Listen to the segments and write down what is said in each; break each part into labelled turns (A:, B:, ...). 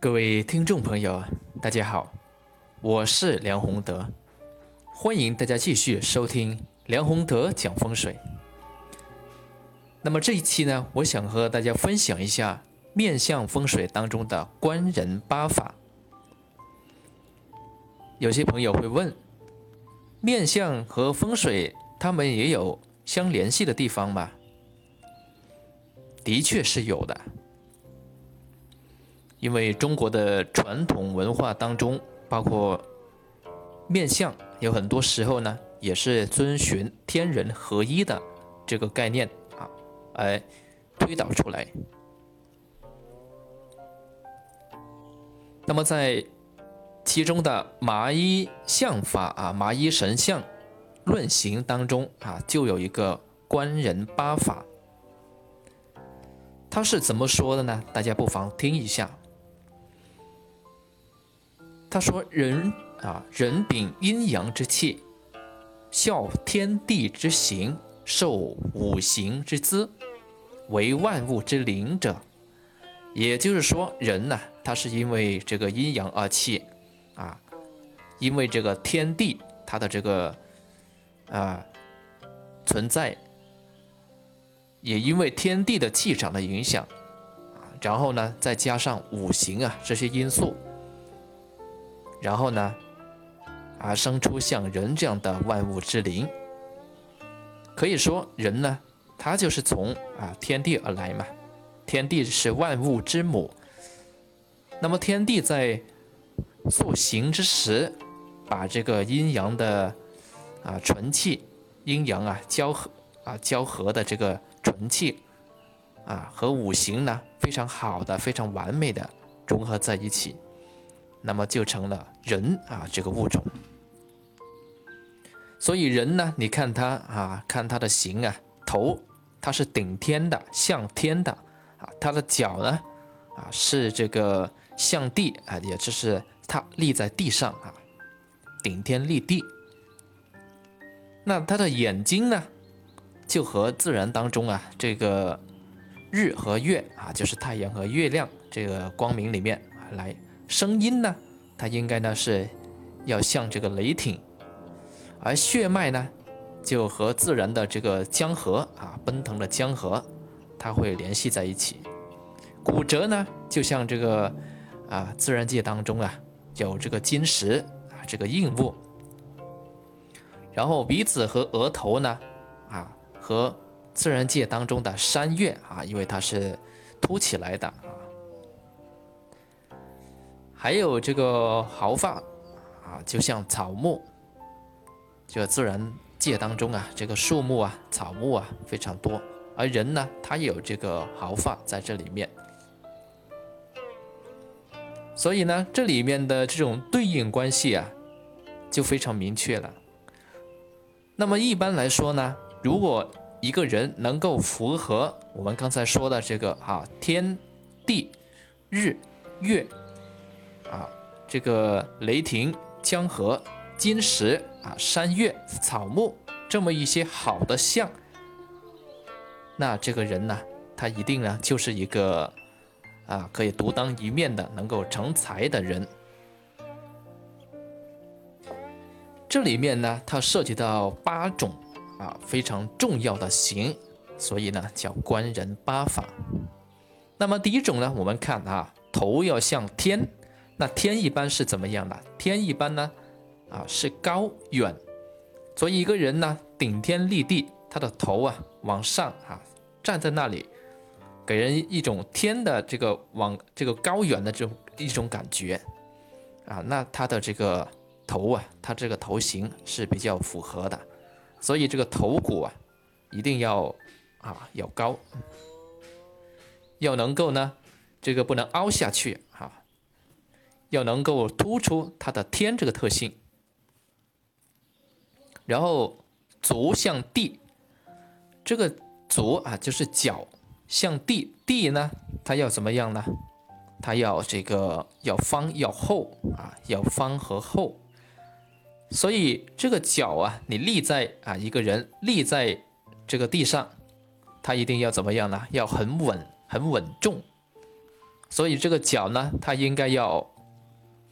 A: 各位听众朋友，大家好，我是梁宏德，欢迎大家继续收听梁宏德讲风水。那么这一期呢，我想和大家分享一下面相风水当中的官人八法。有些朋友会问，面相和风水他们也有相联系的地方吗？的确是有的。因为中国的传统文化当中，包括面相，有很多时候呢，也是遵循天人合一的这个概念啊，来推导出来。那么在其中的麻衣相法啊，麻衣神相论行当中啊，就有一个官人八法，他是怎么说的呢？大家不妨听一下。他说：“人啊，人秉阴阳之气，效天地之行，受五行之资，为万物之灵者。也就是说，人呢，他是因为这个阴阳二气啊，因为这个天地它的这个啊存在，也因为天地的气场的影响，然后呢，再加上五行啊这些因素。”然后呢，啊，生出像人这样的万物之灵。可以说，人呢，他就是从啊天地而来嘛。天地是万物之母。那么，天地在塑形之时，把这个阴阳的啊纯气，阴阳啊交合啊交合的这个纯气啊和五行呢非常好的、非常完美的融合在一起。那么就成了人啊这个物种，所以人呢，你看他啊，看他的形啊，头他是顶天的，向天的啊，他的脚呢啊是这个向地啊，也就是他立在地上啊，顶天立地。那他的眼睛呢，就和自然当中啊这个日和月啊，就是太阳和月亮这个光明里面来。声音呢，它应该呢是要像这个雷霆，而血脉呢就和自然的这个江河啊奔腾的江河，它会联系在一起。骨折呢就像这个啊自然界当中啊有这个金石啊这个硬物，然后鼻子和额头呢啊和自然界当中的山岳啊，因为它是凸起来的。还有这个毫发啊，就像草木，就自然界当中啊，这个树木啊、草木啊非常多，而人呢，他有这个毫发在这里面，所以呢，这里面的这种对应关系啊，就非常明确了。那么一般来说呢，如果一个人能够符合我们刚才说的这个啊，天地日月。啊，这个雷霆、江河、金石啊、山岳、草木，这么一些好的相，那这个人呢，他一定呢就是一个啊可以独当一面的、能够成才的人。这里面呢，它涉及到八种啊非常重要的形，所以呢叫官人八法。那么第一种呢，我们看啊，头要向天。那天一般是怎么样的？天一般呢，啊是高远，所以一个人呢顶天立地，他的头啊往上啊站在那里，给人一种天的这个往这个高远的这种一种感觉，啊，那他的这个头啊，他这个头型是比较符合的，所以这个头骨啊一定要啊要高，要能够呢这个不能凹下去。要能够突出它的天这个特性，然后足向地，这个足啊就是脚向地，地呢它要怎么样呢？它要这个要方要厚啊，要方和厚，所以这个脚啊，你立在啊一个人立在这个地上，他一定要怎么样呢？要很稳很稳重所以这个脚呢，它应该要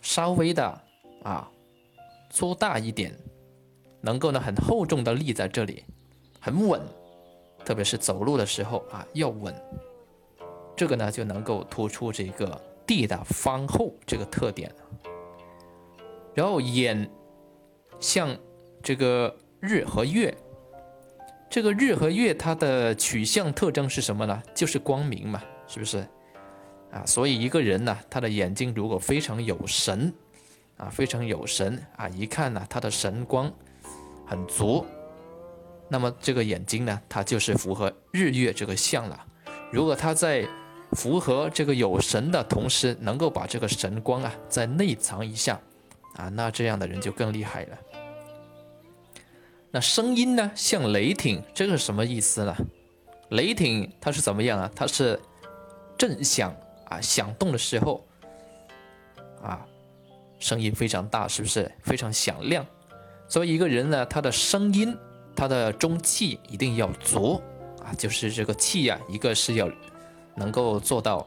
A: 稍微的啊粗大一点，能够呢很厚重的立在这里，很稳，特别是走路的时候啊要稳，这个呢就能够突出这个地的方厚这个特点。然后眼像这个日和月，这个日和月它的取向特征是什么呢？就是光明嘛，是不是？啊，所以一个人呢，他的眼睛如果非常有神，啊，非常有神啊，一看呢，他的神光很足，那么这个眼睛呢，它就是符合日月这个相了。如果他在符合这个有神的同时，能够把这个神光啊再内藏一下，啊，那这样的人就更厉害了。那声音呢，像雷霆，这个什么意思呢？雷霆它是怎么样啊？它是震响。啊，响动的时候，啊，声音非常大，是不是非常响亮？所以一个人呢，他的声音，他的中气一定要足啊，就是这个气呀，一个是要能够做到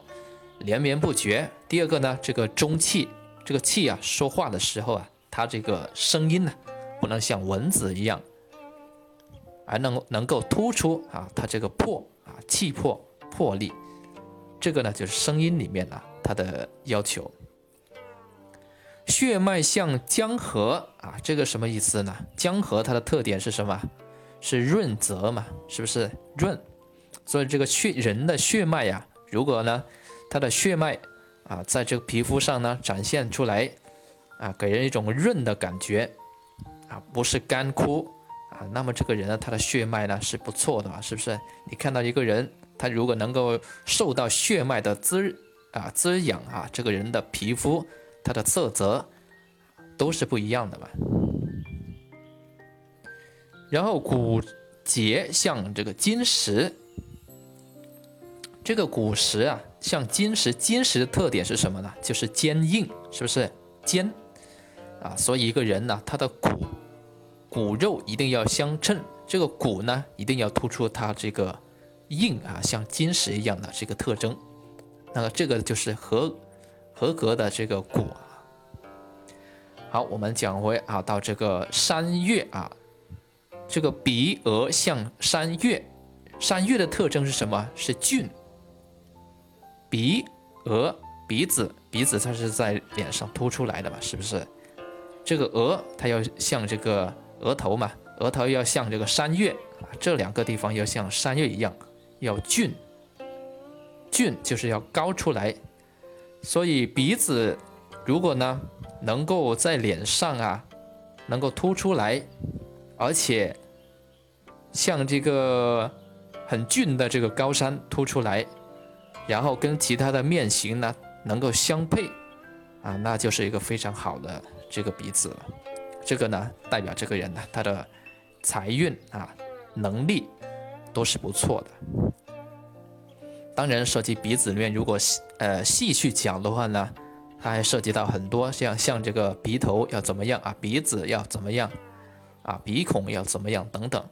A: 连绵不绝，第二个呢，这个中气，这个气啊，说话的时候啊，他这个声音呢，不能像蚊子一样，而能能够突出啊，他这个魄啊，气魄魄力。这个呢，就是声音里面啊，它的要求。血脉像江河啊，这个什么意思呢？江河它的特点是什么？是润泽嘛，是不是润？所以这个血人的血脉呀，如果呢，它的血脉啊，在这个皮肤上呢展现出来啊，给人一种润的感觉啊，不是干枯啊，那么这个人呢，他的血脉呢是不错的嘛，是不是？你看到一个人。他如果能够受到血脉的滋啊滋养啊，这个人的皮肤，它的色泽都是不一样的嘛。然后骨节像这个金石，这个骨石啊像金石，金石的特点是什么呢？就是坚硬，是不是坚啊？所以一个人呢，他的骨骨肉一定要相称，这个骨呢一定要突出他这个。硬啊，像金石一样的这个特征，那么这个就是合合格的这个骨。好，我们讲回啊，到这个山岳啊，这个鼻额像山岳，山岳的特征是什么？是俊。鼻额鼻子鼻子它是在脸上凸出来的嘛，是不是？这个额它要像这个额头嘛，额头要像这个山岳啊，这两个地方要像山岳一样。要俊，俊就是要高出来，所以鼻子如果呢能够在脸上啊能够凸出来，而且像这个很俊的这个高山凸出来，然后跟其他的面型呢能够相配啊，那就是一个非常好的这个鼻子了。这个呢代表这个人呢他的财运啊能力都是不错的。当然，涉及鼻子里面，如果细呃细去讲的话呢，它还涉及到很多，像像这个鼻头要怎么样啊，鼻子要怎么样啊，鼻孔要怎么样等等。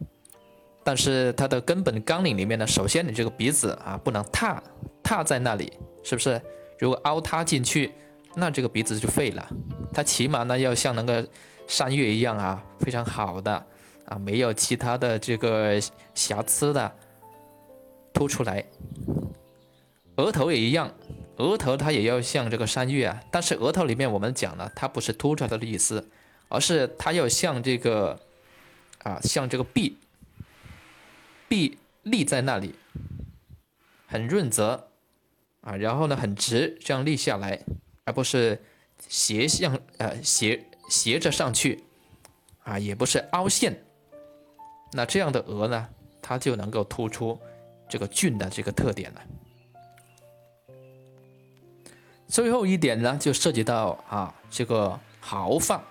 A: 但是它的根本纲领里面呢，首先你这个鼻子啊不能塌塌在那里，是不是？如果凹塌进去，那这个鼻子就废了。它起码呢要像那个山岳一样啊，非常好的啊，没有其他的这个瑕疵的凸出来。额头也一样，额头它也要像这个山岳啊，但是额头里面我们讲了，它不是凸出来的意思，而是它要像这个啊，像这个壁，壁立在那里，很润泽啊，然后呢很直，这样立下来，而不是斜向呃斜斜着上去啊，也不是凹陷，那这样的额呢，它就能够突出这个俊的这个特点了。最后一点呢，就涉及到啊，这个毫发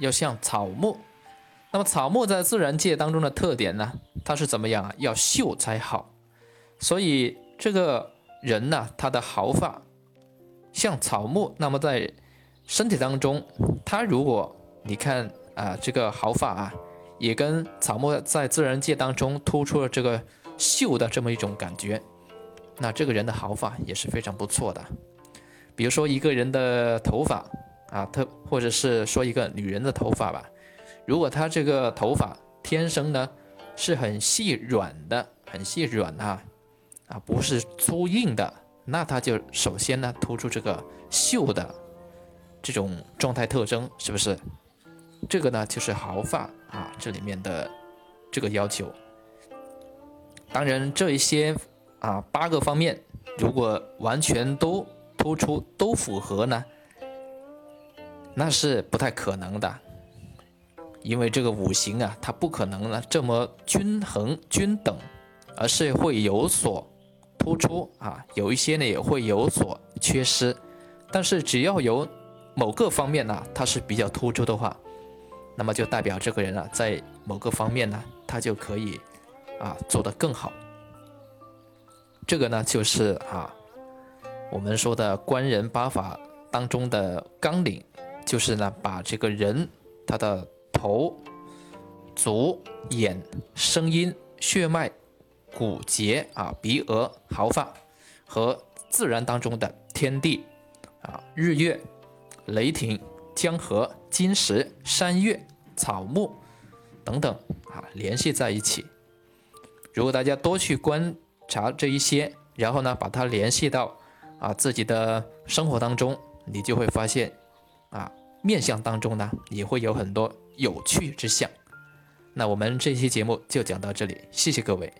A: 要像草木。那么草木在自然界当中的特点呢，它是怎么样啊？要秀才好。所以这个人呢，他的毫发像草木。那么在身体当中，他如果你看啊，这个毫发啊，也跟草木在自然界当中突出了这个秀的这么一种感觉，那这个人的毫发也是非常不错的。比如说一个人的头发啊，特或者是说一个女人的头发吧，如果她这个头发天生呢是很细软的，很细软啊，啊不是粗硬的，那她就首先呢突出这个秀的这种状态特征，是不是？这个呢就是毫发啊这里面的这个要求。当然这一些啊八个方面，如果完全都突出都符合呢，那是不太可能的，因为这个五行啊，它不可能呢这么均衡均等，而是会有所突出啊，有一些呢也会有所缺失。但是只要有某个方面呢，它是比较突出的话，那么就代表这个人啊，在某个方面呢，他就可以啊做得更好。这个呢，就是啊。我们说的官人八法当中的纲领，就是呢，把这个人他的头、足、眼、声音、血脉、骨节啊、鼻额、毫发和自然当中的天地啊、日月、雷霆、江河、金石、山岳、草木等等啊联系在一起。如果大家多去观察这一些，然后呢，把它联系到。啊，自己的生活当中，你就会发现，啊，面相当中呢，也会有很多有趣之相。那我们这期节目就讲到这里，谢谢各位。